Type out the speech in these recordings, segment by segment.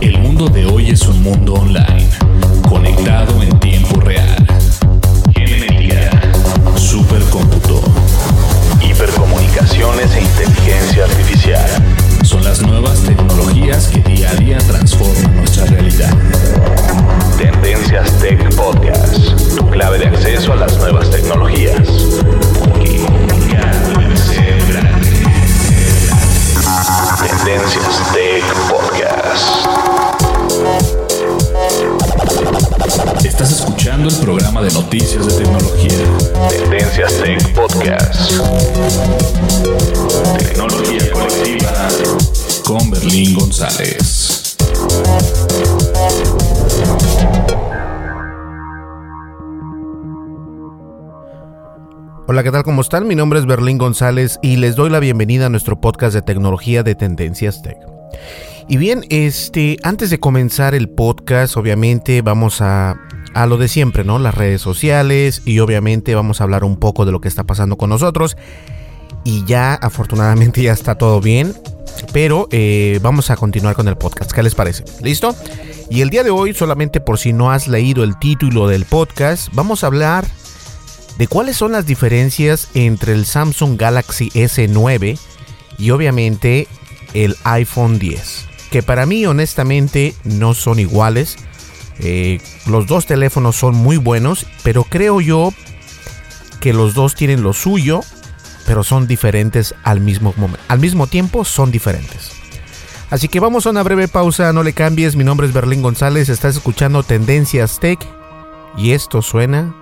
El mundo de hoy es un mundo online, conectado en tiempo real. Genética, supercómputo, hipercomunicaciones e inteligencia artificial. Son las nuevas tecnologías que día a día transforman nuestra realidad. Tendencias Tech Podcast, ¿qué tal? ¿Cómo están? Mi nombre es Berlín González y les doy la bienvenida a nuestro podcast de tecnología de Tendencias Tech. Y bien, este, antes de comenzar el podcast, obviamente vamos a, a lo de siempre, ¿no? Las redes sociales y obviamente vamos a hablar un poco de lo que está pasando con nosotros. Y ya, afortunadamente, ya está todo bien. Pero eh, vamos a continuar con el podcast. ¿Qué les parece? ¿Listo? Y el día de hoy, solamente por si no has leído el título del podcast, vamos a hablar de cuáles son las diferencias entre el Samsung Galaxy S9 y obviamente el iPhone 10. Que para mí honestamente no son iguales. Eh, los dos teléfonos son muy buenos, pero creo yo que los dos tienen lo suyo, pero son diferentes al mismo momento. Al mismo tiempo son diferentes. Así que vamos a una breve pausa, no le cambies. Mi nombre es Berlín González, estás escuchando Tendencias Tech y esto suena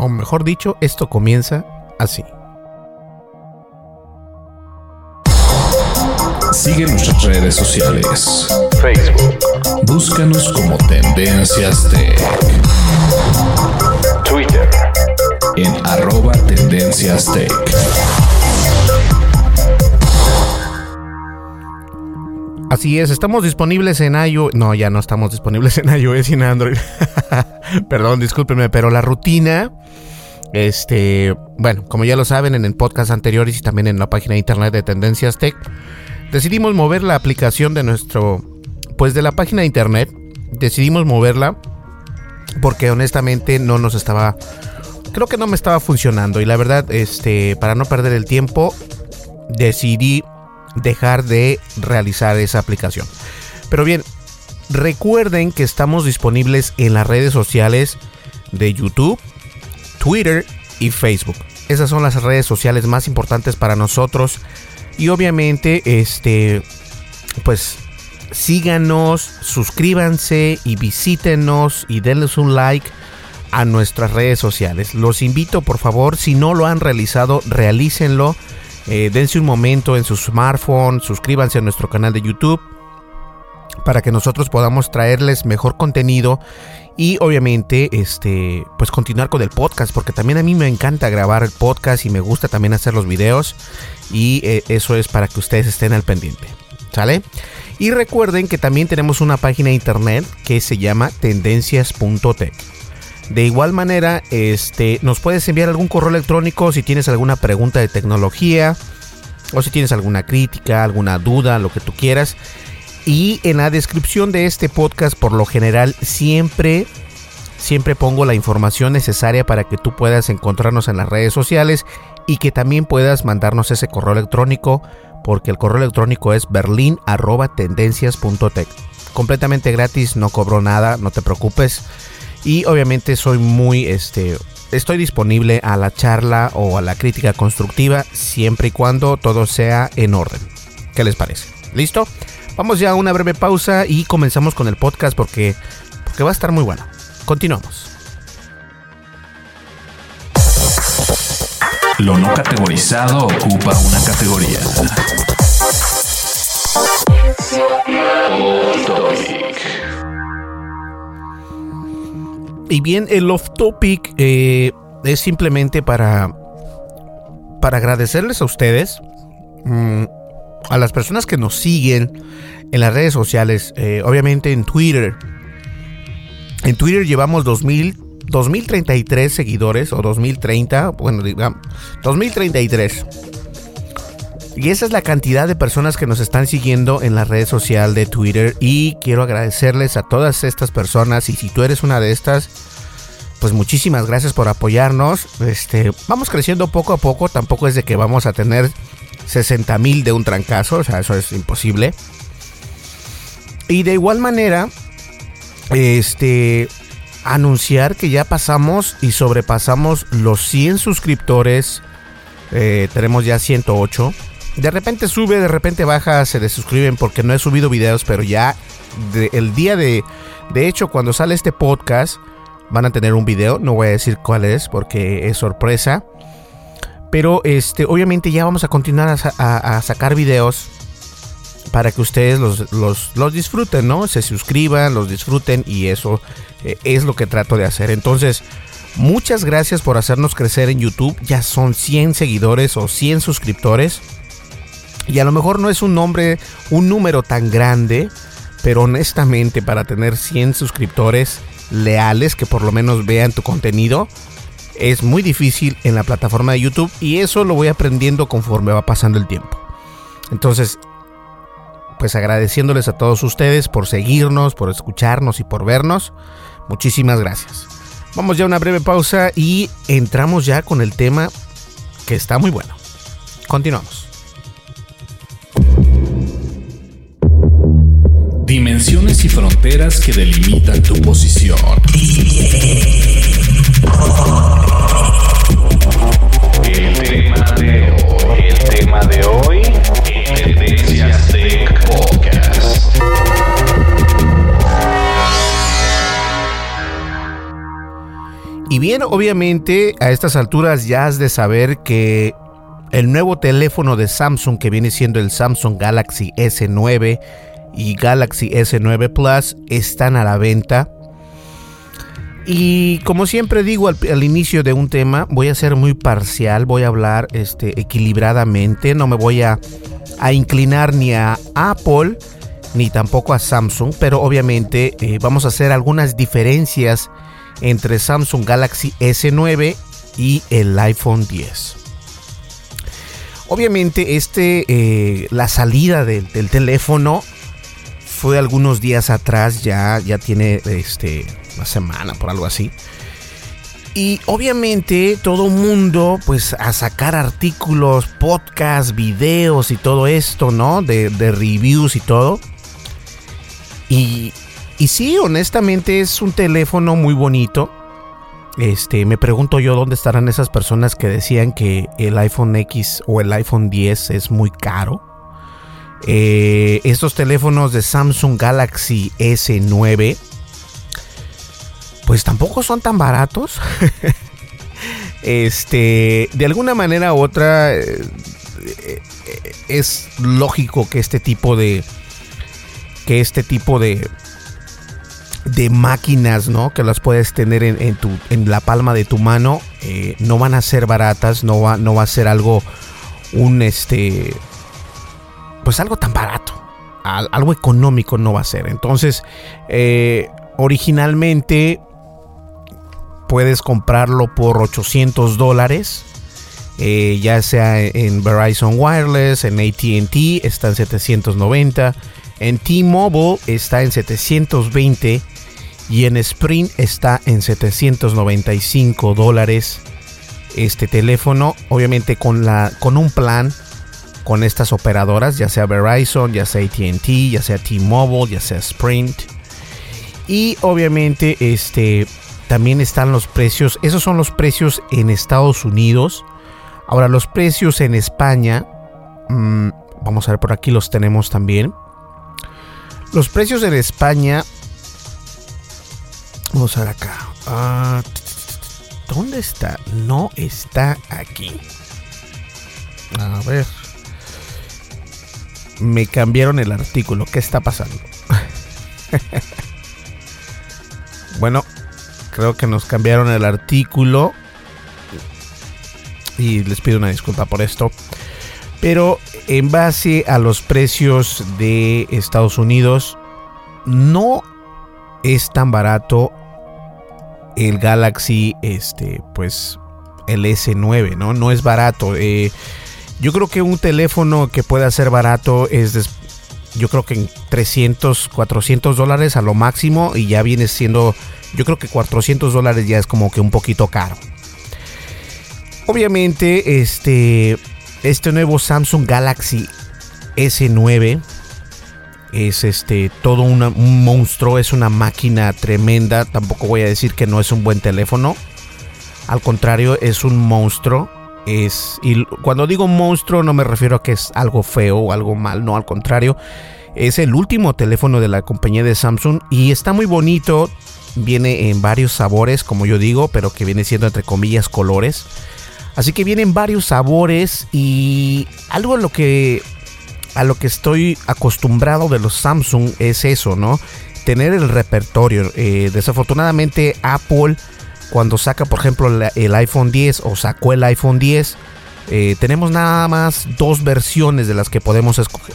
o mejor dicho, esto comienza así. Sigue nuestras redes sociales. Facebook. Búscanos como Tendencias Tech. Twitter. En arroba Tendencias Tech. Así es, estamos disponibles en iOS. No, ya no estamos disponibles en iOS y en Android. Perdón, discúlpenme, pero la rutina. Este, bueno, como ya lo saben en el podcast anteriores y también en la página de internet de Tendencias Tech, decidimos mover la aplicación de nuestro, pues de la página de internet, decidimos moverla porque honestamente no nos estaba, creo que no me estaba funcionando y la verdad, este, para no perder el tiempo, decidí dejar de realizar esa aplicación. Pero bien, recuerden que estamos disponibles en las redes sociales de YouTube, Twitter y Facebook. Esas son las redes sociales más importantes para nosotros. Y obviamente, este, pues síganos, suscríbanse y visítenos y denles un like a nuestras redes sociales. Los invito, por favor, si no lo han realizado, realícenlo. Eh, dense un momento en su smartphone, suscríbanse a nuestro canal de YouTube para que nosotros podamos traerles mejor contenido y obviamente este pues continuar con el podcast porque también a mí me encanta grabar el podcast y me gusta también hacer los videos y eh, eso es para que ustedes estén al pendiente ¿sale? y recuerden que también tenemos una página de internet que se llama tendencias.tech de igual manera, este, nos puedes enviar algún correo electrónico si tienes alguna pregunta de tecnología, o si tienes alguna crítica, alguna duda, lo que tú quieras. Y en la descripción de este podcast, por lo general, siempre, siempre pongo la información necesaria para que tú puedas encontrarnos en las redes sociales y que también puedas mandarnos ese correo electrónico, porque el correo electrónico es berlin.tendencias.tech. Completamente gratis, no cobro nada, no te preocupes. Y obviamente soy muy, este, estoy disponible a la charla o a la crítica constructiva siempre y cuando todo sea en orden. ¿Qué les parece? ¿Listo? Vamos ya a una breve pausa y comenzamos con el podcast porque, porque va a estar muy bueno. Continuamos. Lo no categorizado ocupa una categoría. Y bien, el off topic eh, es simplemente para, para agradecerles a ustedes, mm, a las personas que nos siguen en las redes sociales, eh, obviamente en Twitter. En Twitter llevamos 2000, 2033 seguidores o 2030, bueno, digamos, 2033. Y esa es la cantidad de personas que nos están siguiendo en la red social de Twitter. Y quiero agradecerles a todas estas personas. Y si tú eres una de estas, pues muchísimas gracias por apoyarnos. Este, vamos creciendo poco a poco. Tampoco es de que vamos a tener 60 mil de un trancazo. O sea, eso es imposible. Y de igual manera, este, anunciar que ya pasamos y sobrepasamos los 100 suscriptores. Eh, tenemos ya 108. De repente sube, de repente baja, se desuscriben porque no he subido videos, pero ya el día de... De hecho, cuando sale este podcast, van a tener un video. No voy a decir cuál es porque es sorpresa. Pero este, obviamente ya vamos a continuar a, sacar videos para que ustedes los, los, disfruten, ¿no? Se suscriban, los disfruten y eso eh, es lo que trato de hacer. Entonces, muchas gracias por hacernos crecer en YouTube. Ya son 100 seguidores o 100 suscriptores. Y a lo mejor no es un nombre, un número tan grande, pero honestamente para tener 100 suscriptores leales que por lo menos vean tu contenido, es muy difícil en la plataforma de YouTube y eso lo voy aprendiendo conforme va pasando el tiempo. Entonces, pues agradeciéndoles a todos ustedes por seguirnos, por escucharnos y por vernos. Muchísimas gracias. Vamos ya a una breve pausa y entramos ya con el tema que está muy bueno. Continuamos. Dimensiones y fronteras que delimitan tu posición. El tema de hoy, el tema de hoy, Tendencias Tech Podcast. Y bien, obviamente a estas alturas ya has de saber que el nuevo teléfono de Samsung que viene siendo el Samsung Galaxy S9 y Galaxy S9 Plus están a la venta. Y como siempre digo al, inicio de un tema, voy a ser muy parcial, voy a hablar este, equilibradamente, no me voy a, a inclinar ni a Apple ni tampoco a Samsung, pero obviamente eh, vamos a hacer algunas diferencias entre Samsung Galaxy S9 y el iPhone 10. Obviamente este, eh, la salida del teléfono fue algunos días atrás, ya, ya tiene este, una semana por algo así. Y obviamente todo mundo, pues a sacar artículos, podcasts, videos y todo esto, ¿no? De, reviews y todo. Y, y sí, honestamente es un teléfono muy bonito. Este, me pregunto yo dónde estarán esas personas que decían que el iPhone X o el iPhone 10 es muy caro. Eh, estos teléfonos de Samsung Galaxy S9 pues tampoco son tan baratos. este, de alguna manera u otra eh, eh, es lógico que este tipo de que este tipo de de máquinas, ¿no? Que las puedes tener en, tu, en la palma de tu mano, no van a ser baratas, no va, no va a ser algo, un este, pues algo tan barato. algo económico no va a ser. Entonces, eh, originalmente puedes comprarlo por 800 dólares. eh, ya sea en Verizon Wireless, en ATT está en 790, en T-Mobile está en 720 y en Sprint está en 795 dólares este teléfono, obviamente con, la, con un plan con estas operadoras, ya sea Verizon, ya sea ATT, ya sea T-Mobile, ya sea Sprint. Y obviamente este también están los precios, esos son los precios en Estados Unidos. Ahora los precios en España, mm, vamos a ver por aquí los tenemos también. Los precios en España, vamos a ver acá. Ah, ¿Dónde está? No está aquí. A ver. Me cambiaron el artículo. ¿Qué está pasando? bueno, creo que nos cambiaron el artículo. Y les pido una disculpa por esto. Pero en base a los precios de Estados Unidos, no es tan barato el Galaxy, este, pues el S9, ¿no? No es barato. Eh, yo creo que un teléfono que pueda ser barato es, yo creo que en 300, 400 dólares a lo máximo y ya viene siendo, yo creo que 400 dólares ya es como que un poquito caro. Obviamente, este, este nuevo Samsung Galaxy S9 es este todo un monstruo, es una máquina tremenda. Tampoco voy a decir que no es un buen teléfono. Al contrario, es un monstruo. Es, y cuando digo monstruo no me refiero a que es algo feo o algo mal, no, al contrario. Es el último teléfono de la compañía de Samsung y está muy bonito. Viene en varios sabores, como yo digo, pero que viene siendo entre comillas colores. Así que vienen varios sabores y algo lo que a lo que estoy acostumbrado de los Samsung es eso, ¿no? Tener el repertorio. Eh, desafortunadamente Apple cuando saca por ejemplo el iPhone 10 o sacó el iPhone 10, eh, tenemos nada más dos versiones de las que podemos escoger.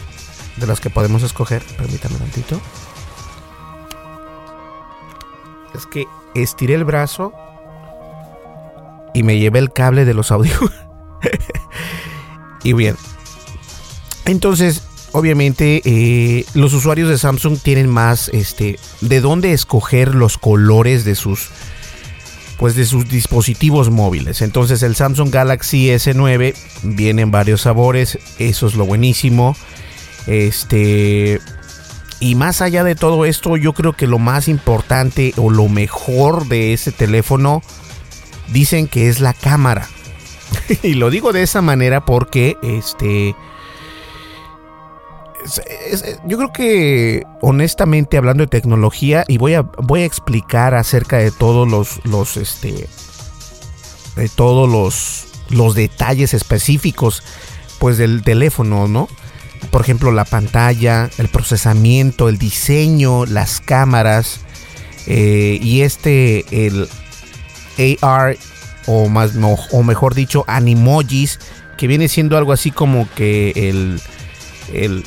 De las que podemos escoger. Permítame un tantito. Es que estiré el brazo y me llevé el cable de los audios. y bien, entonces, obviamente, eh, los usuarios de Samsung tienen más, este, de dónde escoger los colores de sus, pues, de sus dispositivos móviles. Entonces, el Samsung Galaxy S9 viene en varios sabores, eso es lo buenísimo. Este, y más allá de todo esto, yo creo que lo más importante o lo mejor de ese teléfono dicen que es la cámara. y lo digo de esa manera porque este yo creo que honestamente hablando de tecnología y voy a voy a explicar acerca de todos los los este de todos los los detalles específicos pues del teléfono, ¿no? Por ejemplo, la pantalla, el procesamiento, el diseño, las cámaras eh, y este el AR o más o mejor dicho animojis que viene siendo algo así como que el, el,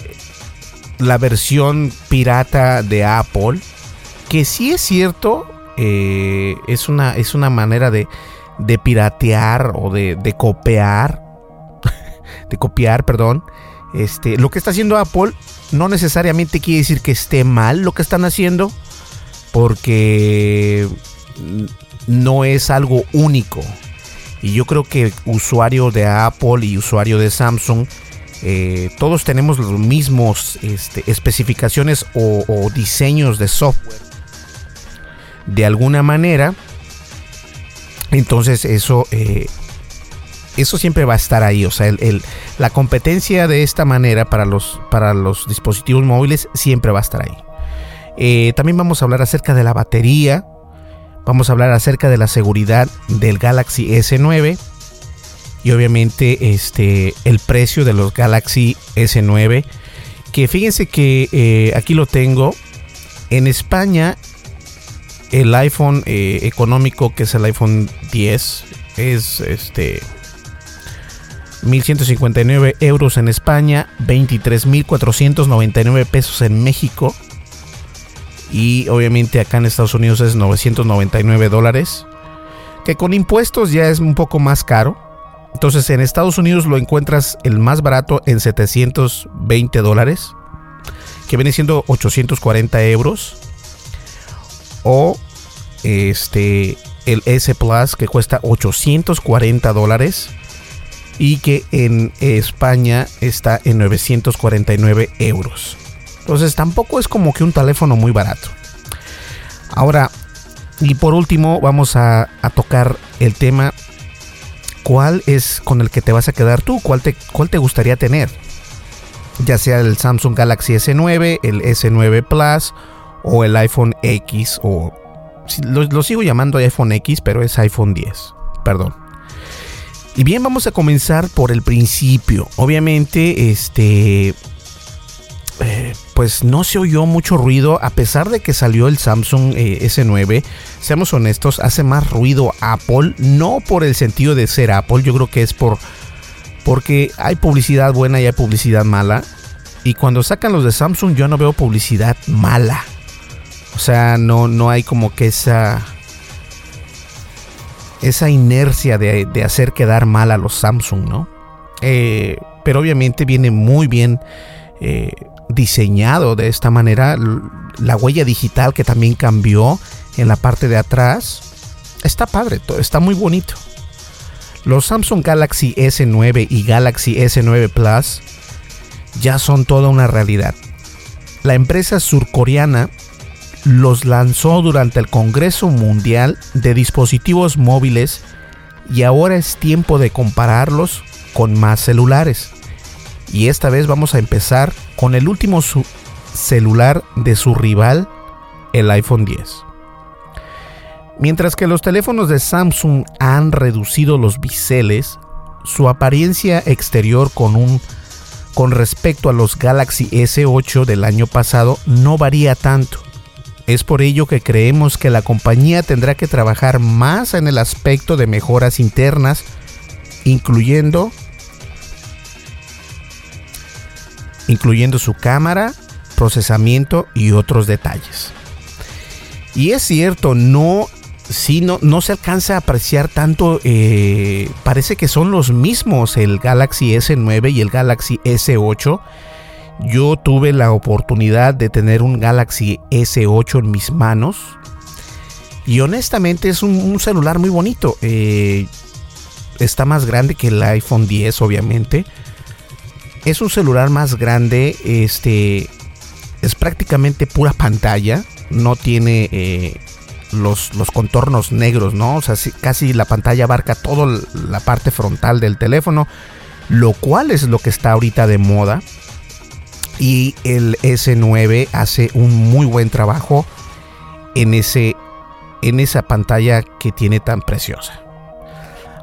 la versión pirata de Apple, que sí es cierto, eh, es, una, es una manera de, de piratear o de, de copiar, de copiar, perdón. Este, lo que está haciendo Apple no necesariamente quiere decir que esté mal lo que están haciendo, porque no es algo único. Y yo creo que usuario de Apple y usuario de Samsung eh, todos tenemos los mismos este, especificaciones o, diseños de software. De alguna manera entonces eso eh, eso siempre va a estar ahí. O sea la competencia de esta manera para los para los dispositivos móviles siempre va a estar ahí. Eh, también vamos a hablar acerca de la batería. Vamos a hablar acerca de la seguridad del Galaxy S9 y obviamente este el precio de los Galaxy S9 que fíjense que eh, aquí lo tengo. En España el iPhone eh, económico que es el iPhone 10 es este 1159 euros en España 23.499 pesos en México. Y obviamente acá en Estados Unidos es 999 dólares que con impuestos ya es un poco más caro Entonces en Estados Unidos lo encuentras el más barato en 720 dólares, que viene siendo 840 euros. O este el S Plus que cuesta 840 dólares y que en España está en 949 euros. Entonces tampoco es como que un teléfono muy barato. Ahora, y por último vamos a, tocar el tema, ¿cuál es con el que te vas a quedar tú? ¿Cuál te, cuál te gustaría tener? Ya sea el Samsung Galaxy S9, el S9 Plus o el iPhone X o lo, sigo llamando iPhone X, pero es iPhone 10. Perdón. Y bien, vamos a comenzar por el principio. Obviamente, este. Eh, pues no se oyó mucho ruido a pesar de que salió el Samsung eh, S9. Seamos honestos, hace más ruido Apple, no por el sentido de ser Apple, yo creo que es por porque hay publicidad buena y hay publicidad mala. Y cuando sacan los de Samsung yo no veo publicidad mala. O sea, no, no hay como que esa. Esa inercia de, hacer quedar mal a los Samsung, ¿no? Eh, pero obviamente viene muy bien eh, diseñado de esta manera. La huella digital que también cambió en la parte de atrás. Está padre, está muy bonito. Los Samsung Galaxy S9 y Galaxy S9 Plus ya son toda una realidad. La empresa surcoreana los lanzó durante el Congreso Mundial de Dispositivos Móviles y ahora es tiempo de compararlos con más celulares. Y esta vez vamos a empezar con el último celular de su rival, el iPhone 10. Mientras que los teléfonos de Samsung han reducido los biseles, su apariencia exterior con un con respecto a los Galaxy S8 del año pasado no varía tanto. Es por ello que creemos que la compañía tendrá que trabajar más en el aspecto de mejoras internas, incluyendo incluyendo su cámara, procesamiento y otros detalles. Y es cierto, no, no se alcanza a apreciar tanto, eh, parece que son los mismos el Galaxy S9 y el Galaxy S8 yo tuve la oportunidad de tener un Galaxy S8 en mis manos. Y honestamente es un, celular muy bonito. Eh, está más grande que el iPhone 10, obviamente. Es un celular más grande. Este es prácticamente pura pantalla. No tiene eh, los, los, contornos negros, ¿no? O sea, casi la pantalla abarca toda la parte frontal del teléfono. Lo cual es lo que está ahorita de moda y el S9 hace un muy buen trabajo en, ese, en esa pantalla que tiene tan preciosa.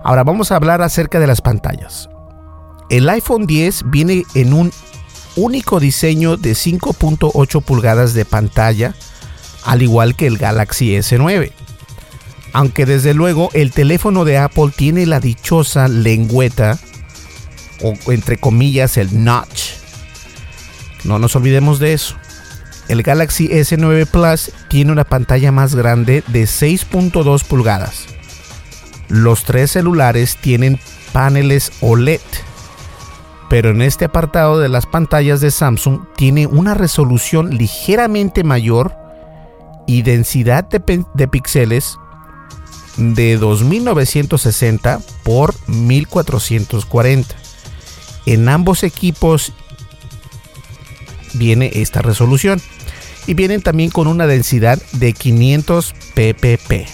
Ahora vamos a hablar acerca de las pantallas. El iPhone 10 viene en un único diseño de 5.8 pulgadas de pantalla, al igual que el Galaxy S9. Aunque desde luego el teléfono de Apple tiene la dichosa lengüeta, o entre comillas el notch, no nos olvidemos de eso. El Galaxy S9 Plus tiene una pantalla más grande de 6.2 pulgadas. Los tres celulares tienen paneles OLED, pero en este apartado de las pantallas de Samsung tiene una resolución ligeramente mayor y densidad de, píxeles de 2960 por 1440. En ambos equipos viene esta resolución. Y vienen también con una densidad de 500 ppp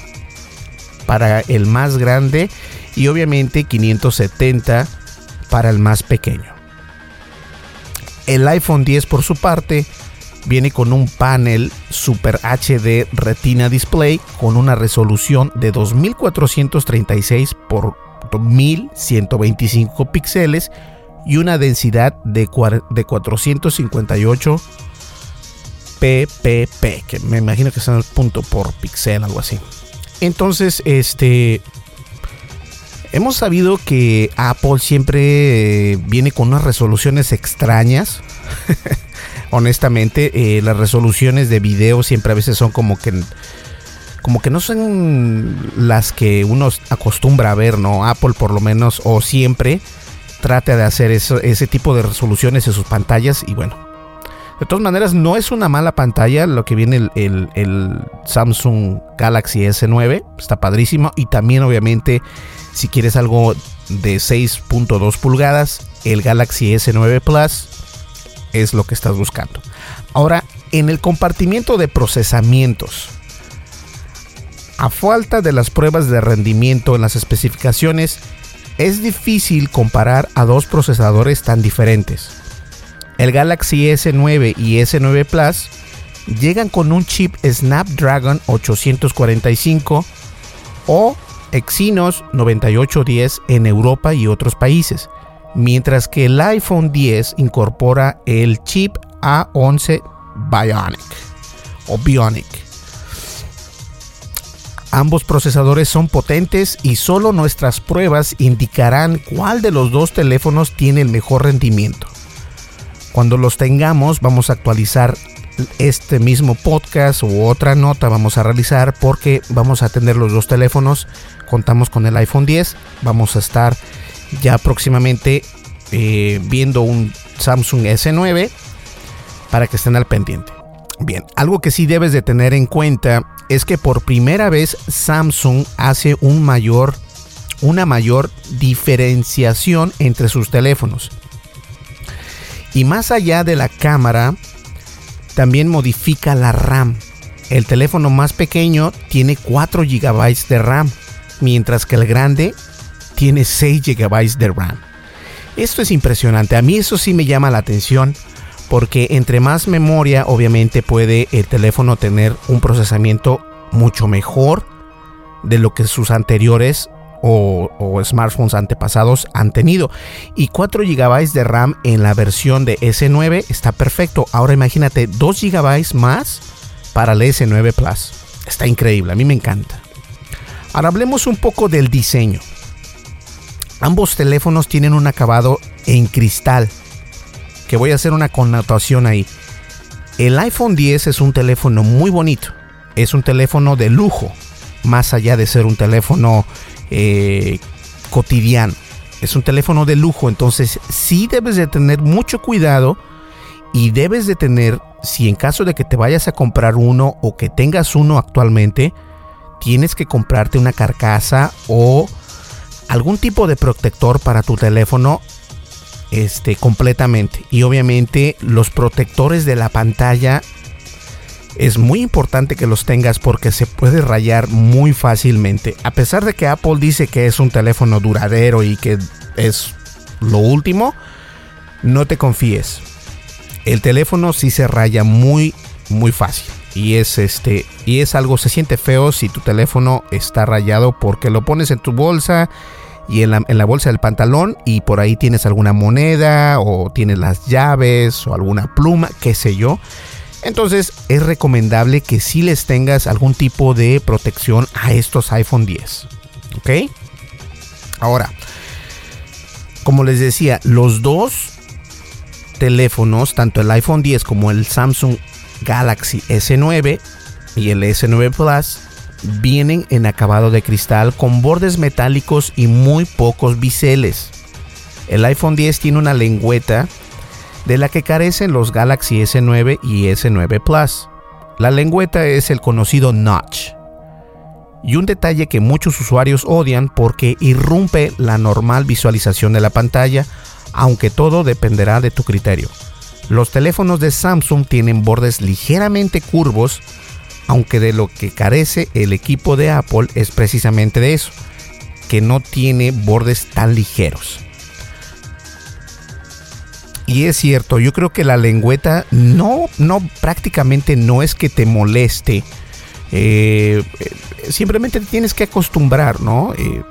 para el más grande y obviamente 570 para el más pequeño. El iPhone 10 por su parte viene con un panel Super HD Retina Display con una resolución de 2436 por 1125 píxeles y una densidad de, de 458 ppp, que me imagino que el punto por píxel, algo así. Entonces, este hemos sabido que Apple siempre eh, viene con unas resoluciones extrañas. Honestamente, eh, las resoluciones de video siempre a veces son como que como que no son las que uno acostumbra a ver, ¿no? Apple por lo menos o siempre trata de hacer ese tipo de resoluciones en sus pantallas y bueno. De todas maneras, no es una mala pantalla lo que viene el, Samsung Galaxy S9. Está padrísimo. Y también, obviamente, si quieres algo de 6.2 pulgadas, el Galaxy S9 Plus es lo que estás buscando. Ahora, en el compartimiento de procesamientos, a falta de las pruebas de rendimiento en las especificaciones, es difícil comparar a dos procesadores tan diferentes. El Galaxy S9 y S9 Plus llegan con un chip Snapdragon 845 o Exynos 9810 en Europa y otros países, mientras que el iPhone 10 incorpora el chip A11 Bionic o Bionic. Ambos procesadores son potentes y solo nuestras pruebas indicarán cuál de los dos teléfonos tiene el mejor rendimiento. Cuando los tengamos vamos a actualizar este mismo podcast u otra nota vamos a realizar porque vamos a tener los dos teléfonos. Contamos con el iPhone 10. Vamos a estar ya próximamente eh, viendo un Samsung S9 para que estén al pendiente. Bien, algo que sí debes de tener en cuenta es que por primera vez Samsung hace una mayor diferenciación entre sus teléfonos. Y más allá de la cámara, también modifica la RAM. El teléfono más pequeño tiene 4 GB de RAM, mientras que el grande tiene 6 GB de RAM. Esto es impresionante, a mí eso sí me llama la atención porque entre más memoria obviamente puede el teléfono tener un procesamiento mucho mejor de lo que sus anteriores o, smartphones antepasados han tenido. Y 4 GB de RAM en la versión de S9 está perfecto. Ahora imagínate 2 GB más para el S9 Plus. Está increíble, a mí me encanta. Ahora hablemos un poco del diseño. Ambos teléfonos tienen un acabado en cristal que voy a hacer una connotación ahí. El iPhone 10 es un teléfono muy bonito. Es un teléfono de lujo. Más allá de ser un teléfono eh, cotidiano. Es un teléfono de lujo. Entonces sí debes de tener mucho cuidado. Y debes de tener, si en caso de que te vayas a comprar uno o que tengas uno actualmente, tienes que comprarte una carcasa o algún tipo de protector para tu teléfono este, completamente. Y obviamente los protectores de la pantalla es muy importante que los tengas porque se puede rayar muy fácilmente. A pesar de que Apple dice que es un teléfono duradero y que es lo último, no te confíes. El teléfono sí se raya muy muy fácil y es este y es algo se siente feo si tu teléfono está rayado porque lo pones en tu bolsa y en la, bolsa del pantalón y por ahí tienes alguna moneda o tienes las llaves o alguna pluma, qué sé yo. Entonces es recomendable que si les tengas algún tipo de protección a estos iPhone 10. ¿Ok? Ahora, como les decía, los dos teléfonos, tanto el iPhone 10 como el Samsung Galaxy S9 y el S9 Plus, vienen en acabado de cristal con bordes metálicos y muy pocos biseles. El iPhone 10 tiene una lengüeta de la que carecen los Galaxy S9 y S9 Plus. La lengüeta es el conocido notch. Y un detalle que muchos usuarios odian porque irrumpe la normal visualización de la pantalla, aunque todo dependerá de tu criterio. Los teléfonos de Samsung tienen bordes ligeramente curvos aunque de lo que carece el equipo de Apple es precisamente de eso, que no tiene bordes tan ligeros. Y es cierto, yo creo que la lengüeta no, no prácticamente no es que te moleste. Eh, simplemente te tienes que acostumbrar, ¿no? Eh,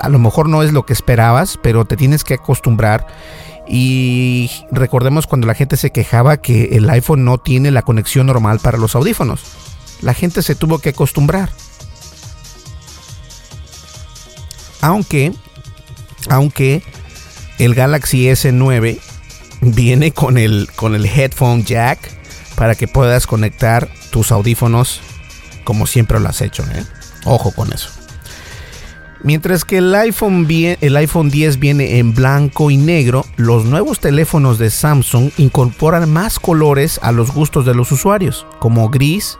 a lo mejor no es lo que esperabas, pero te tienes que acostumbrar. Y recordemos cuando la gente se quejaba que el iPhone no tiene la conexión normal para los audífonos la gente se tuvo que acostumbrar. Aunque, aunque el Galaxy S9 viene con el, con el headphone jack para que puedas conectar tus audífonos como siempre lo has hecho. ¿eh? Ojo con eso. Mientras que el iPhone, el iPhone 10 viene en blanco y negro, los nuevos teléfonos de Samsung incorporan más colores a los gustos de los usuarios, como gris,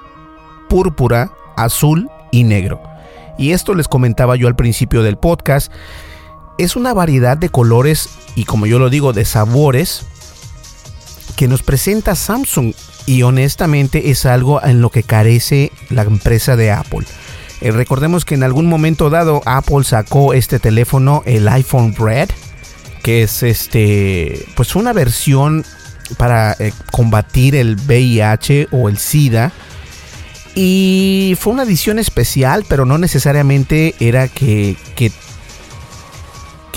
púrpura, azul y negro. Y esto les comentaba yo al principio del podcast. Es una variedad de colores y como yo lo digo, de sabores que nos presenta Samsung y honestamente es algo en lo que carece la empresa de Apple. Eh, recordemos que en algún momento dado Apple sacó este teléfono, el iPhone Red, que es este, pues una versión para eh, combatir el VIH o el SIDA. Y fue una edición especial, pero no necesariamente era que, que,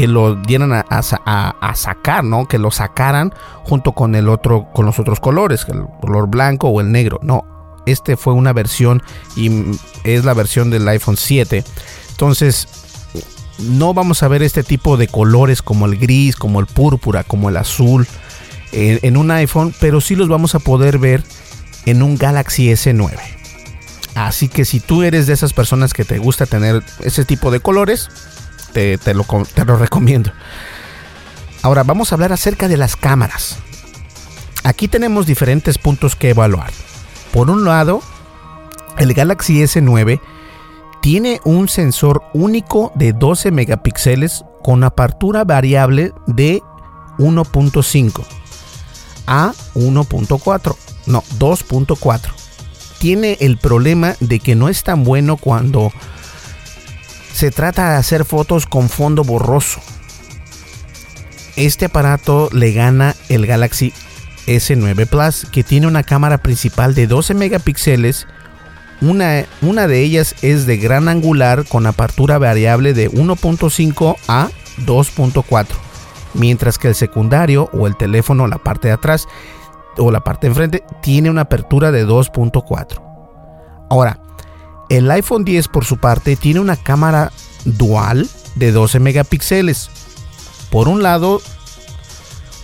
lo dieran a, sacar, ¿no? Que lo sacaran junto con el otro, con los otros colores, el color blanco o el negro. No, este fue una versión y es la versión del iPhone 7. Entonces, no vamos a ver este tipo de colores como el gris, como el púrpura, como el azul en, un iPhone, pero sí los vamos a poder ver en un Galaxy S9. Así que si tú eres de esas personas que te gusta tener ese tipo de colores, te, lo, te lo recomiendo. Ahora vamos a hablar acerca de las cámaras. Aquí tenemos diferentes puntos que evaluar. Por un lado, el Galaxy S9 tiene un sensor único de 12 megapíxeles con apertura variable de 1.5 a 1.4, no, 2.4. Tiene el problema de que no es tan bueno cuando se trata de hacer fotos con fondo borroso. Este aparato le gana el Galaxy S9 Plus, que tiene una cámara principal de 12 megapíxeles. Una, una de ellas es de gran angular con apertura variable de 1.5 a 2.4, mientras que el secundario o el teléfono, la parte de atrás o la parte de enfrente, tiene una apertura de 2.4. Ahora, el iPhone 10 por su parte tiene una cámara dual de 12 megapíxeles. Por un lado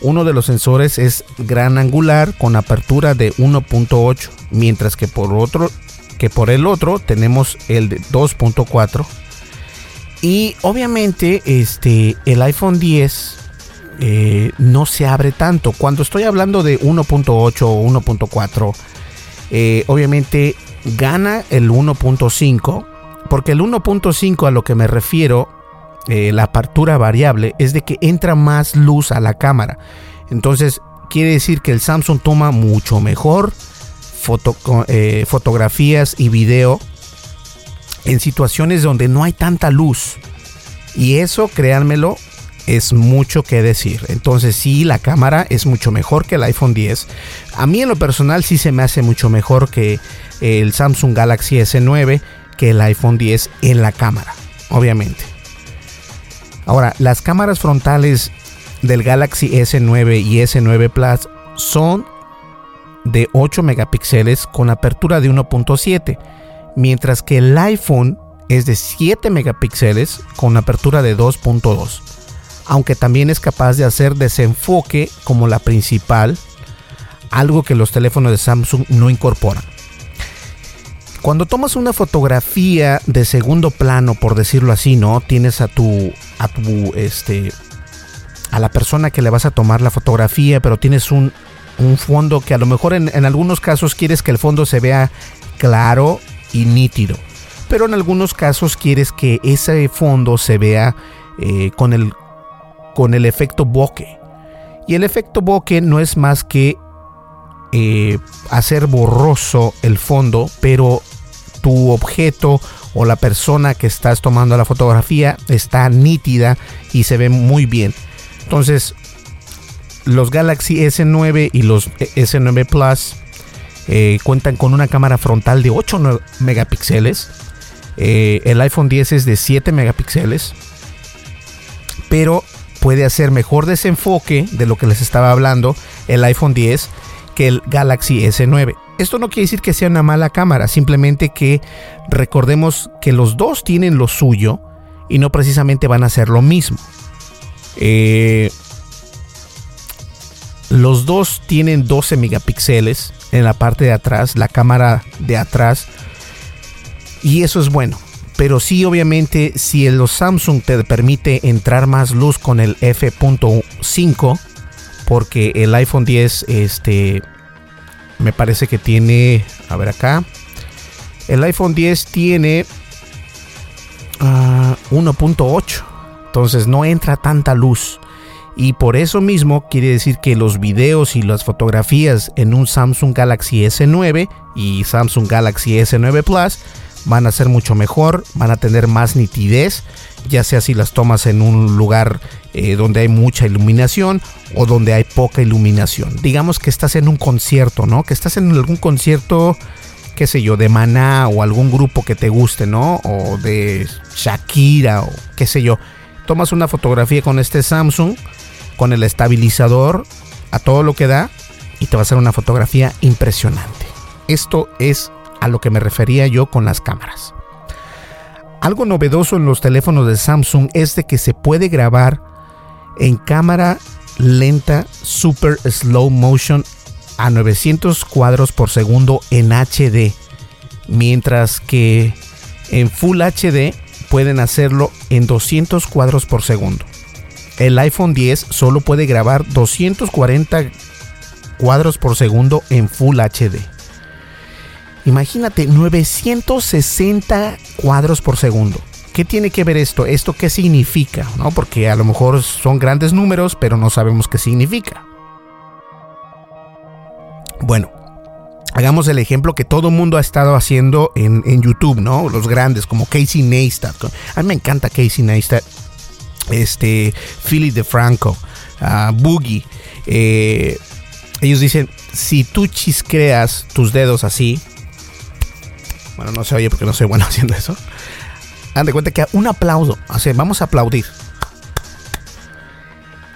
uno de los sensores es gran angular con apertura de 1.8, mientras que por otro que por el otro tenemos el de 2.4. Y obviamente este el iPhone 10 eh, no se abre tanto. Cuando estoy hablando de 1.8 o 1.4, eh, obviamente gana el 1.5, porque el 1.5 a lo que me refiero eh, la apertura variable es de que entra más luz a la cámara. Entonces quiere decir que el Samsung toma mucho mejor eh, fotografías y video en situaciones donde no hay tanta luz. Y eso, créanmelo, es mucho que decir. Entonces sí, la cámara es mucho mejor que el iPhone 10. A mí en lo personal sí se me hace mucho mejor que el Samsung Galaxy S9 que el iPhone 10 en la cámara, obviamente. Ahora, las cámaras frontales del Galaxy S9 y S9 Plus son de 8 megapíxeles con apertura de 1.7, mientras que el iPhone es de 7 megapíxeles con apertura de 2.2, aunque también es capaz de hacer desenfoque como la principal, algo que los teléfonos de Samsung no incorporan. Cuando tomas una fotografía de segundo plano, por decirlo así, ¿no? Tienes a tu, a tu, este, a la persona que le vas a tomar la fotografía, pero tienes un, un fondo que a lo mejor en, en, algunos casos quieres que el fondo se vea claro y nítido, pero en algunos casos quieres que ese fondo se vea eh, con, el, con el efecto bokeh. Y el efecto bokeh no es más que eh, hacer borroso el fondo, pero tu objeto o la persona que estás tomando la fotografía está nítida y se ve muy bien. Entonces, los Galaxy S9 y los S9 Plus eh, cuentan con una cámara frontal de 8 megapíxeles. Eh, el iPhone 10 es de 7 megapíxeles. Pero puede hacer mejor desenfoque de lo que les estaba hablando el iPhone 10 que el Galaxy S9. Esto no quiere decir que sea una mala cámara, simplemente que recordemos que los dos tienen lo suyo y no precisamente van a hacer lo mismo. Eh, los dos tienen 12 megapíxeles en la parte de atrás, la cámara de atrás. Y eso es bueno. Pero sí, obviamente, si los Samsung te permite entrar más luz con el F.5, porque el iPhone 10, este, me parece que tiene, a ver acá, el iPhone 10 tiene 1.8, ah, entonces no entra tanta luz. Y por eso mismo quiere decir que los videos y las fotografías en un Samsung Galaxy S9 y Samsung Galaxy S9 Plus van a ser mucho mejor, van a tener más nitidez, ya sea si las tomas en un lugar eh, donde hay mucha iluminación o donde hay poca iluminación. Digamos que estás en un concierto, ¿no? Que estás en algún concierto, qué sé yo, de Maná o algún grupo que te guste, ¿no? O de Shakira o qué sé yo. Tomas una fotografía con este Samsung con el estabilizador a todo lo que da y te va a hacer una fotografía impresionante. Esto es a lo que me refería yo con las cámaras. Algo novedoso en los teléfonos de Samsung es de que se puede grabar en cámara lenta super slow motion a 900 cuadros por segundo en HD, mientras que en Full HD pueden hacerlo en 200 cuadros por segundo el iPhone 10 solo puede grabar 240 cuadros por segundo en Full HD. Imagínate, 960 cuadros por segundo. ¿Qué tiene que ver esto? ¿Esto qué significa? ¿No? Porque a lo mejor son grandes números, pero no sabemos qué significa. Bueno, hagamos el ejemplo que todo mundo ha estado haciendo en, YouTube, ¿no? Los grandes, como Casey Neistat. A mí me encanta Casey Neistat este, Philly DeFranco, uh, Boogie. Eh, ellos dicen, si tú chiscreas tus dedos así, bueno, no se oye porque no soy bueno haciendo eso. Dan de cuenta que un aplauso, o sea, vamos a aplaudir.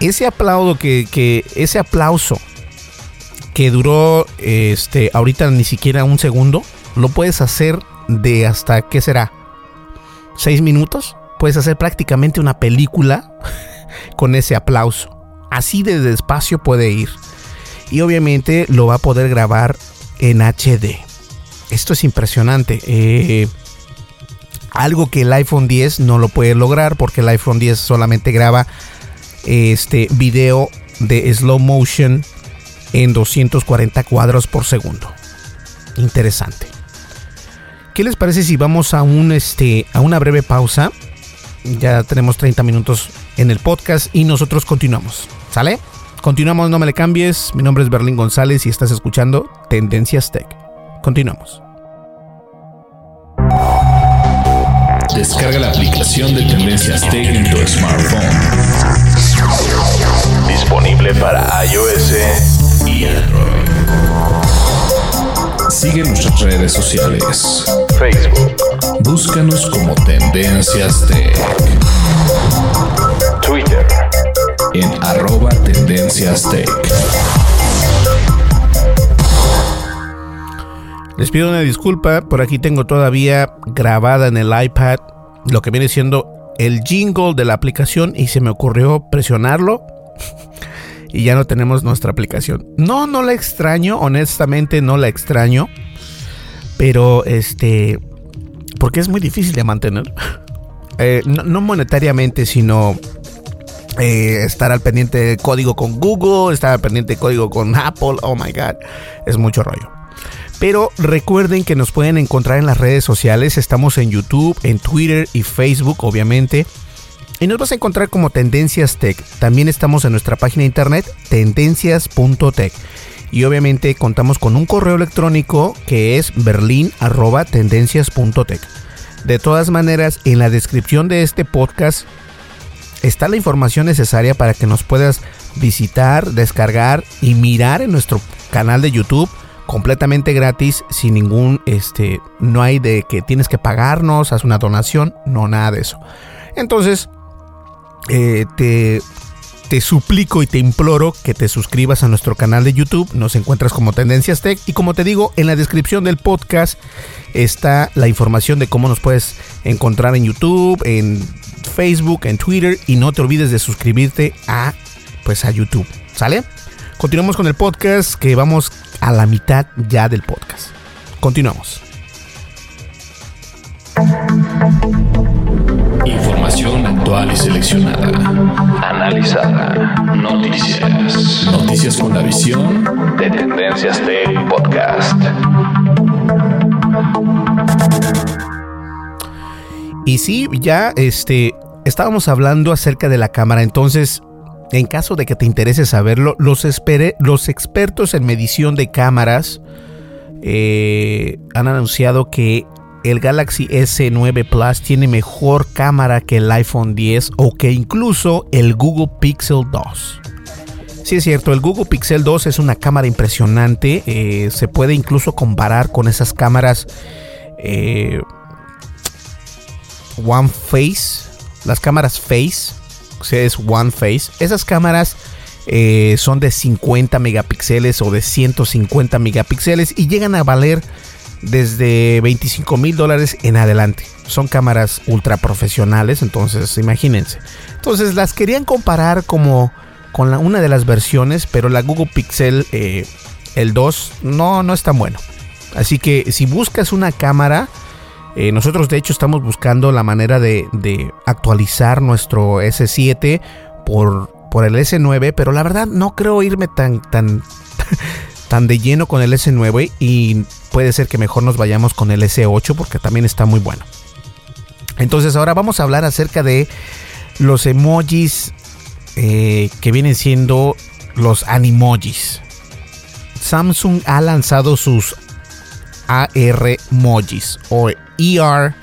Ese aplauso que, que ese aplauso que duró este ahorita ni siquiera un segundo, lo puedes hacer de hasta qué será? ¿Seis minutos? puedes hacer prácticamente una película con ese aplauso. Así de despacio puede ir. Y obviamente lo va a poder grabar en HD. Esto es impresionante. Eh, algo que el iPhone 10 no lo puede lograr porque el iPhone 10 solamente graba este video de slow motion en 240 cuadros por segundo. Interesante. ¿Qué les parece si vamos a un este a una breve pausa ya tenemos 30 minutos en el podcast y nosotros continuamos. ¿Sale? Continuamos, no me le cambies. Mi nombre es Berlín González y estás escuchando Tendencias Tech. Continuamos. Descarga la aplicación de Tendencias Tech en tu smartphone. Disponible para iOS y Android. Sigue nuestras redes sociales. Facebook. Búscanos como Tendencias Tech. Twitter. En arroba Tendencias Tech. Les pido una disculpa, por aquí tengo todavía grabada en el iPad lo que viene siendo el jingle de la aplicación y se me ocurrió presionarlo y ya no tenemos nuestra aplicación. No, no la extraño, honestamente no la extraño. Pero este, porque es muy difícil de mantener. Eh, no, monetariamente, sino eh, estar al pendiente de código con Google, estar al pendiente de código con Apple. Oh my God, es mucho rollo. Pero recuerden que nos pueden encontrar en las redes sociales. Estamos en YouTube, en Twitter y Facebook, obviamente. Y nos vas a encontrar como Tendencias Tech. También estamos en nuestra página de internet tendencias.tech. Y obviamente contamos con un correo electrónico que es berlin.tendencias.tech. De todas maneras, en la descripción de este podcast está la información necesaria para que nos puedas visitar, descargar y mirar en nuestro canal de YouTube completamente gratis sin ningún este no hay de que tienes que pagarnos, haz una donación, no nada de eso. Entonces, eh, te, te suplico y te imploro que te suscribas a nuestro canal de YouTube. Nos encuentras como Tendencias Tech. Y como te digo, en la descripción del podcast está la información de cómo nos puedes encontrar en YouTube, en Facebook, en Twitter. Y no te olvides de suscribirte a, pues, a YouTube. ¿Sale? Continuamos con el podcast, que vamos a la mitad ya del podcast. Continuamos. Información actual y seleccionada. Analizada. Noticias. Noticias con la visión de Tendencias Tech Podcast. Y sí, ya este estábamos hablando acerca de la cámara, entonces en caso de que te interese saberlo, los, expertos en medición de cámaras eh, han anunciado que el Galaxy S9 Plus tiene mejor cámara que el iPhone 10 o que incluso el Google Pixel 2. Sí es cierto, el Google Pixel 2 es una cámara impresionante, eh, se puede incluso comparar con esas cámaras eh, One Face, las cámaras Face, es One Face. Esas cámaras eh, son de 50 megapíxeles o de 150 megapíxeles y llegan a valer desde 25 mil dólares en adelante. Son cámaras ultra profesionales, entonces imagínense. Entonces las querían comparar como con la, una de las versiones, pero la Google Pixel eh, el 2 no, no es tan bueno. Así que si buscas una cámara eh, nosotros de hecho estamos buscando la manera de, actualizar nuestro S7 por, el S9, pero la verdad no creo irme tan, tan, tan de lleno con el S9 y puede ser que mejor nos vayamos con el S8 porque también está muy bueno. Entonces ahora vamos a hablar acerca de los emojis eh, que vienen siendo los animojis. Samsung ha lanzado sus AR Mojis o ER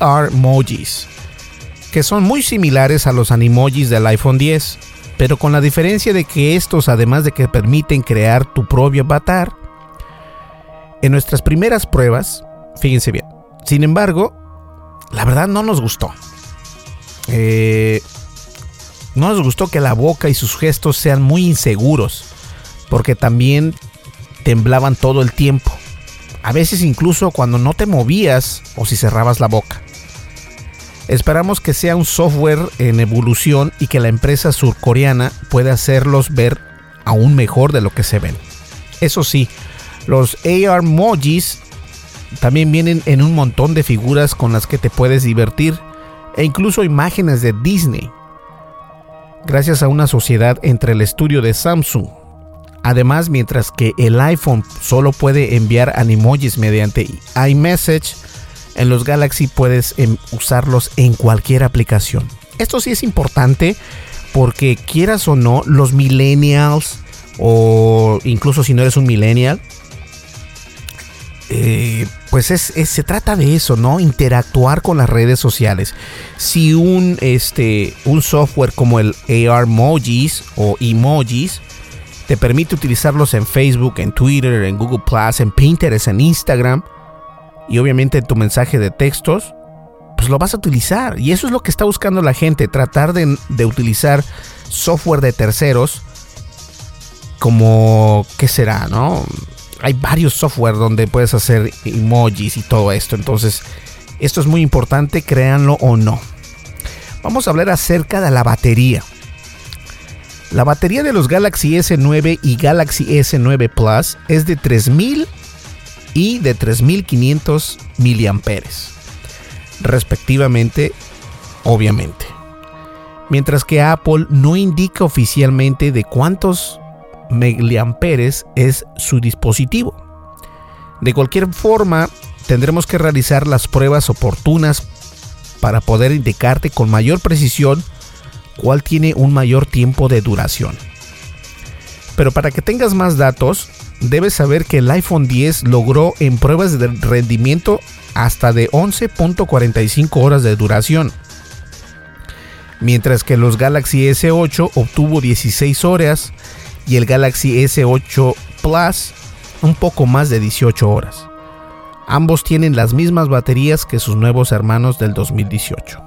AR Mojis, que son muy similares a los animojis del iPhone 10, pero con la diferencia de que estos, además de que permiten crear tu propio avatar, en nuestras primeras pruebas, fíjense bien, sin embargo, la verdad no nos gustó. Eh, no nos gustó que la boca y sus gestos sean muy inseguros, porque también temblaban todo el tiempo a veces incluso cuando no te movías o si cerrabas la boca. Esperamos que sea un software en evolución y que la empresa surcoreana pueda hacerlos ver aún mejor de lo que se ven. Eso sí, los AR Mojis también vienen en un montón de figuras con las que te puedes divertir e incluso imágenes de Disney. Gracias a una sociedad entre el estudio de Samsung Además, mientras que el iPhone solo puede enviar animojis mediante iMessage, en los Galaxy puedes em, usarlos en cualquier aplicación. Esto sí es importante porque quieras o no, los millennials o incluso si no eres un millennial, eh, pues es, se trata de eso, ¿no? Interactuar con las redes sociales. Si un, este, un software como el AR Mojis o Emojis te permite utilizarlos en Facebook, en Twitter, en Google Plus, en Pinterest, en Instagram y obviamente en tu mensaje de textos, pues lo vas a utilizar. Y eso es lo que está buscando la gente, tratar de, utilizar software de terceros como, ¿qué será? ¿No? Hay varios software donde puedes hacer emojis y todo esto. Entonces, esto es muy importante, créanlo o no. Vamos a hablar acerca de la batería. La batería de los Galaxy S9 y Galaxy S9 Plus es de 3000 y de 3500 miliamperes, respectivamente, obviamente. Mientras que Apple no indica oficialmente de cuántos miliamperes es su dispositivo. De cualquier forma, tendremos que realizar las pruebas oportunas para poder indicarte con mayor precisión cuál tiene un mayor tiempo de duración. Pero para que tengas más datos, debes saber que el iPhone 10 logró en pruebas de rendimiento hasta de 11.45 horas de duración, mientras que los Galaxy S8 obtuvo 16 horas y el Galaxy S8 Plus un poco más de 18 horas. Ambos tienen las mismas baterías que sus nuevos hermanos del 2018.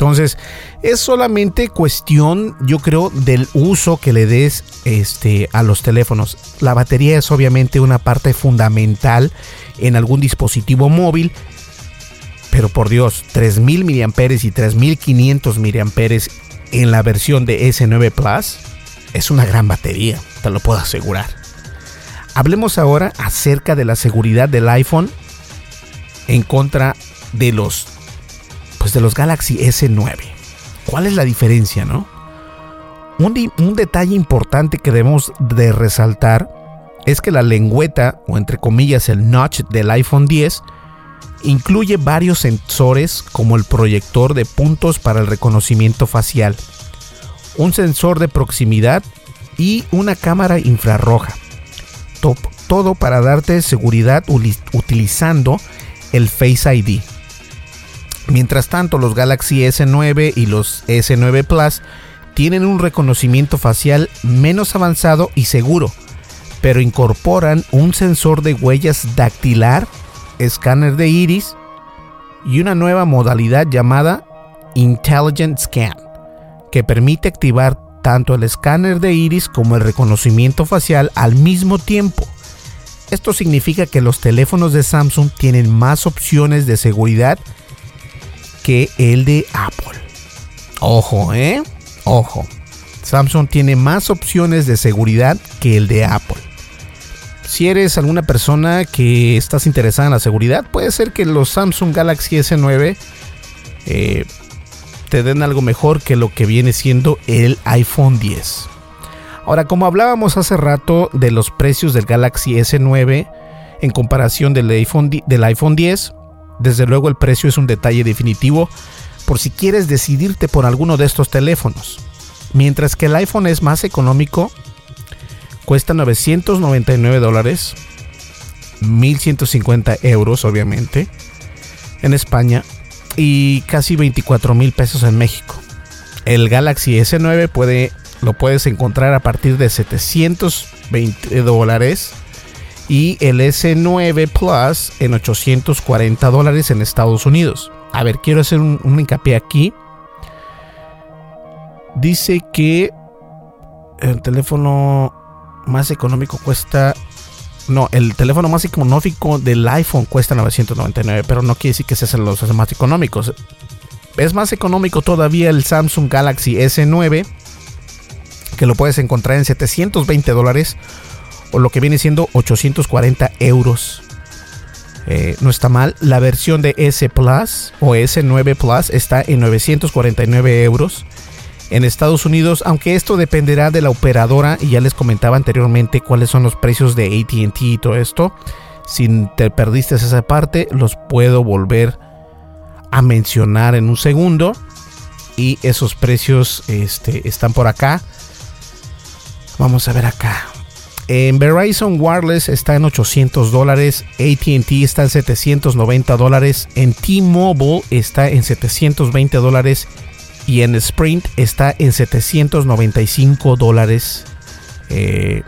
Entonces, es solamente cuestión, yo creo, del uso que le des este, a los teléfonos. La batería es obviamente una parte fundamental en algún dispositivo móvil. Pero por Dios, 3000 mAh y 3500 mAh en la versión de S9 Plus es una gran batería, te lo puedo asegurar. Hablemos ahora acerca de la seguridad del iPhone en contra de los pues de los Galaxy S9. ¿Cuál es la diferencia, no? Un, detalle importante que debemos de resaltar es que la lengüeta, o entre comillas el notch del iPhone 10, incluye varios sensores como el proyector de puntos para el reconocimiento facial, un sensor de proximidad y una cámara infrarroja. todo para darte seguridad utilizando el Face ID. Mientras tanto, los Galaxy S9 y los S9 Plus tienen un reconocimiento facial menos avanzado y seguro, pero incorporan un sensor de huellas dactilar, escáner de iris y una nueva modalidad llamada Intelligent Scan, que permite activar tanto el escáner de iris como el reconocimiento facial al mismo tiempo. Esto significa que los teléfonos de Samsung tienen más opciones de seguridad que el de Apple. Ojo, ¿eh? Ojo. Samsung tiene más opciones de seguridad que el de Apple. Si eres alguna persona que estás interesada en la seguridad, puede ser que los Samsung Galaxy S9 eh, te den algo mejor que lo que viene siendo el iPhone 10. Ahora, como hablábamos hace rato de los precios del Galaxy S9 en comparación del iPhone, del iPhone 10, desde luego el precio es un detalle definitivo por si quieres decidirte por alguno de estos teléfonos. Mientras que el iPhone es más económico, cuesta 999 dólares, 1150 euros obviamente, en España y casi 24 mil pesos en México. El Galaxy S9 puede, lo puedes encontrar a partir de 720 dólares y el S9 Plus en 840 dólares en Estados Unidos. A ver, quiero hacer un, un hincapié aquí. Dice que el teléfono más económico cuesta. No, el teléfono más económico del iPhone cuesta 999, pero no quiere decir que sean los más económicos. Es más económico todavía el Samsung Galaxy S9, que lo puedes encontrar en 720 dólares, o lo que viene siendo 840 euros. Eh, no está mal. La versión de S Plus o S9 Plus está en 949 euros en Estados Unidos, aunque esto dependerá de la operadora y ya les comentaba anteriormente cuáles son los precios de ATT y todo esto. Si te perdiste esa parte, los puedo volver a mencionar en un segundo. Y esos precios este, están por acá. Vamos a ver acá. En Verizon Wireless está en 800 dólares. ATT está en 790 dólares. En T-Mobile está en 720 dólares y en Sprint está en 795 dólares eh,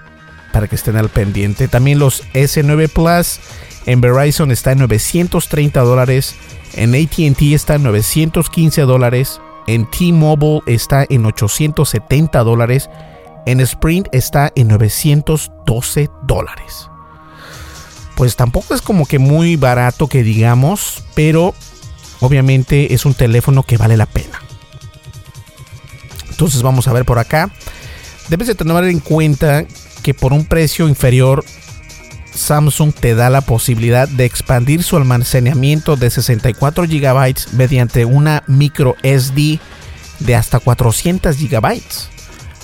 para que estén al pendiente. También los S9 Plus en Verizon está en 930 dólares. En ATT está en 915 dólares. En T-Mobile está en 870 dólares. En Sprint está en 912 dólares. Pues tampoco es como que muy barato que digamos, pero obviamente es un teléfono que vale la pena. Entonces vamos a ver por acá. Debes de tener en cuenta que por un precio inferior Samsung te da la posibilidad de expandir su almacenamiento de 64 GB mediante una micro SD de hasta 400 GB.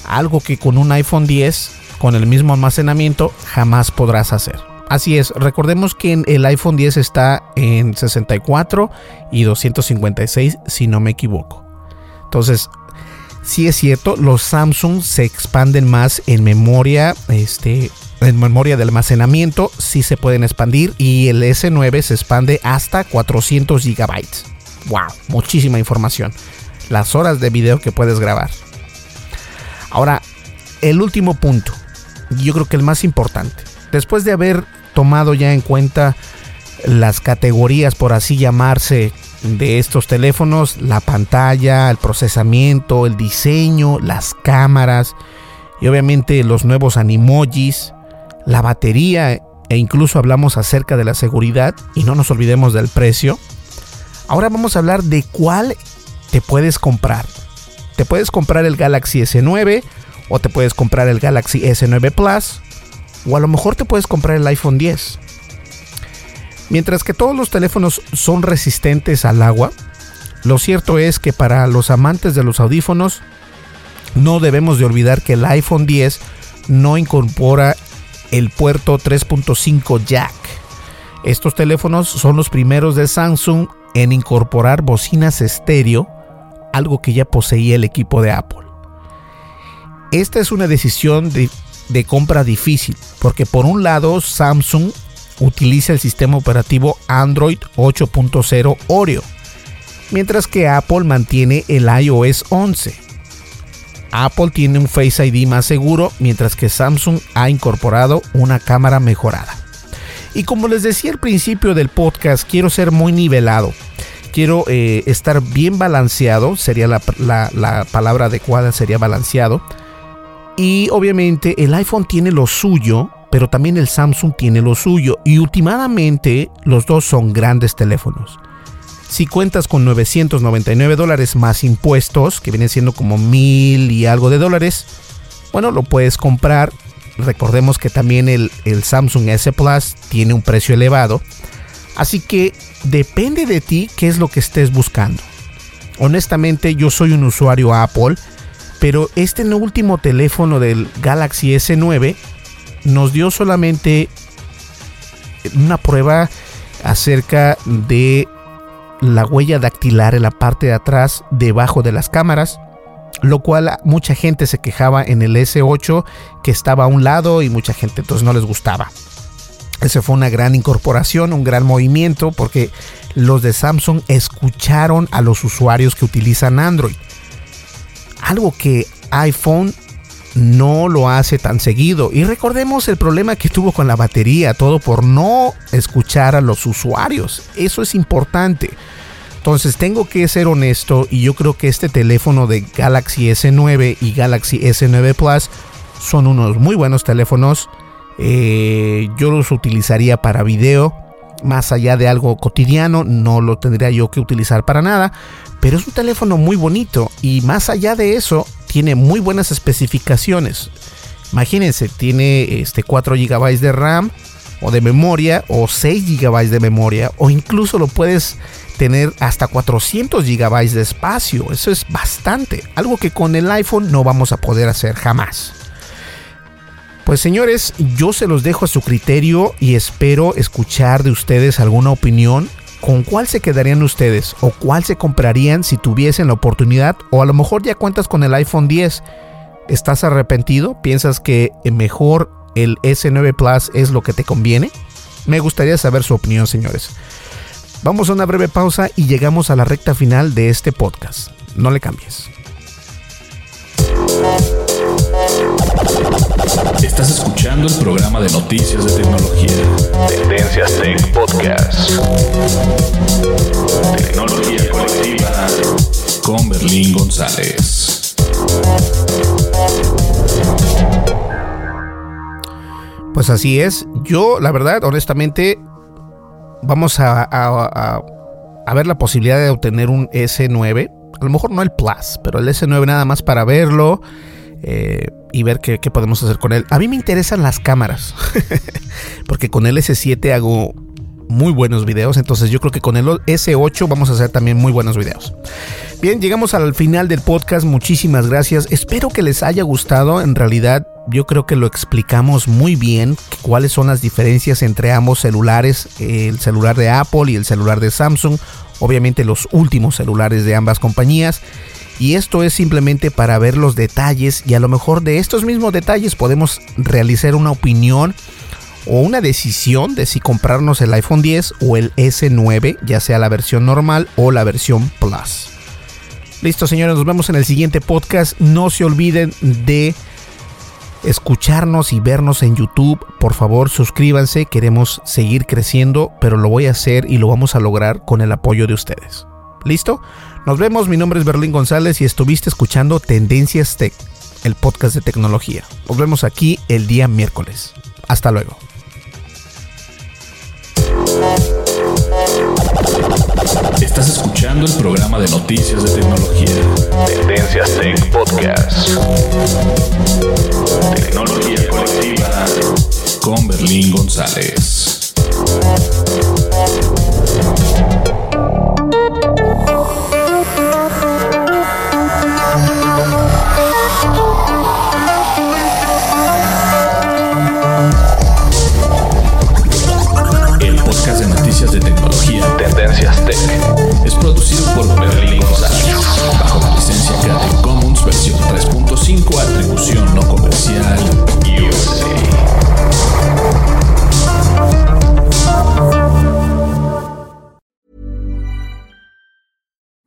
Algo que con un iPhone 10 con el mismo almacenamiento jamás podrás hacer. Así es, recordemos que el iPhone 10 está en 64 y 256 si no me equivoco. Entonces, sí es cierto, los Samsung se expanden más en memoria, este, en memoria de almacenamiento, sí se pueden expandir y el S9 se expande hasta 400 GB. Wow, muchísima información. Las horas de video que puedes grabar. Ahora, el último punto, yo creo que el más importante. Después de haber tomado ya en cuenta las categorías, por así llamarse, de estos teléfonos, la pantalla, el procesamiento, el diseño, las cámaras y obviamente los nuevos animojis, la batería e incluso hablamos acerca de la seguridad y no nos olvidemos del precio. Ahora vamos a hablar de cuál te puedes comprar. Te puedes comprar el Galaxy S9 o te puedes comprar el Galaxy S9 Plus o a lo mejor te puedes comprar el iPhone 10. Mientras que todos los teléfonos son resistentes al agua, lo cierto es que para los amantes de los audífonos no debemos de olvidar que el iPhone 10 no incorpora el puerto 3.5 jack. Estos teléfonos son los primeros de Samsung en incorporar bocinas estéreo, algo que ya poseía el equipo de Apple. Esta es una decisión de, compra difícil, porque por un lado Samsung utiliza el sistema operativo Android 8.0 Oreo, mientras que Apple mantiene el iOS 11. Apple tiene un Face ID más seguro, mientras que Samsung ha incorporado una cámara mejorada. Y como les decía al principio del podcast, quiero ser muy nivelado. Quiero eh, estar bien balanceado, sería la, la palabra adecuada, sería balanceado. Y obviamente el iPhone tiene lo suyo, pero también el Samsung tiene lo suyo. Y últimamente los dos son grandes teléfonos. Si cuentas con 999 dólares más impuestos, que vienen siendo como mil y algo de dólares, bueno, lo puedes comprar. Recordemos que también el Samsung S Plus tiene un precio elevado. Así que depende de ti qué es lo que estés buscando. Honestamente, yo soy un usuario Apple, pero este último teléfono del Galaxy S9 nos dio solamente una prueba acerca de la huella dactilar en la parte de atrás debajo de las cámaras, lo cual mucha gente se quejaba en el S8 que estaba a un lado y mucha gente entonces no les gustaba. Ese fue una gran incorporación, un gran movimiento porque los de Samsung escucharon a los usuarios que utilizan Android. Algo que iPhone no lo hace tan seguido. Y recordemos el problema que tuvo con la batería, todo por no escuchar a los usuarios. Eso es importante. Entonces tengo que ser honesto y yo creo que este teléfono de Galaxy S9 y Galaxy S9 Plus son unos muy buenos teléfonos. Eh, yo los utilizaría para video. Más allá de algo cotidiano, no lo tendría yo que utilizar para nada. Pero es un teléfono muy bonito y más allá de eso, tiene muy buenas especificaciones. Imagínense, tiene este 4 GB de RAM o de memoria o 6 GB de memoria o incluso lo puedes tener hasta 400 GB de espacio. Eso es bastante, algo que con el iPhone no vamos a poder hacer jamás. Pues señores, yo se los dejo a su criterio y espero escuchar de ustedes alguna opinión ¿con cuál se quedarían ustedes? ¿O cuál se comprarían si tuviesen la oportunidad? O a lo mejor ya cuentas con el iPhone 10. ¿Estás arrepentido? ¿Piensas que mejor el S9 Plus es lo que te conviene? Me gustaría saber su opinión, señores. Vamos a una breve pausa y llegamos a la recta final de este podcast. No le cambies. Estás escuchando el programa de noticias de tecnología. Tendencias Tech Podcast. Tecnología colectiva con Berlín González. Pues así es. Yo, la verdad, honestamente, vamos a, a, ver la posibilidad de obtener un S9. A lo mejor no el Plus, pero el S9 nada más para verlo eh, y ver qué, podemos hacer con él. A mí me interesan las cámaras, porque con el S7 hago muy buenos videos, entonces yo creo que con el S8 vamos a hacer también muy buenos videos. Bien, llegamos al final del podcast, muchísimas gracias, espero que les haya gustado, en realidad yo creo que lo explicamos muy bien, cuáles son las diferencias entre ambos celulares, el celular de Apple y el celular de Samsung, obviamente los últimos celulares de ambas compañías y esto es simplemente para ver los detalles y a lo mejor de estos mismos detalles podemos realizar una opinión o una decisión de si comprarnos el iPhone 10 o el S9, ya sea la versión normal o la versión Plus. Listo, señores, nos vemos en el siguiente podcast. No se olviden de escucharnos y vernos en YouTube. Por favor, suscríbanse. Queremos seguir creciendo, pero lo voy a hacer y lo vamos a lograr con el apoyo de ustedes. ¿Listo? Nos vemos, mi nombre es Berlín González y estuviste escuchando Tendencias Tech, el podcast de tecnología. Nos vemos aquí el día miércoles. Hasta luego. Estás escuchando el programa de noticias de tecnología. Tendencias Tech Podcast. Tecnología colectiva con Berlín González. El podcast de noticias de tecnología Tendencias Tech es producido por Berlin bajo la licencia Creative Commons versión 3.5 atribución no comercial y USA.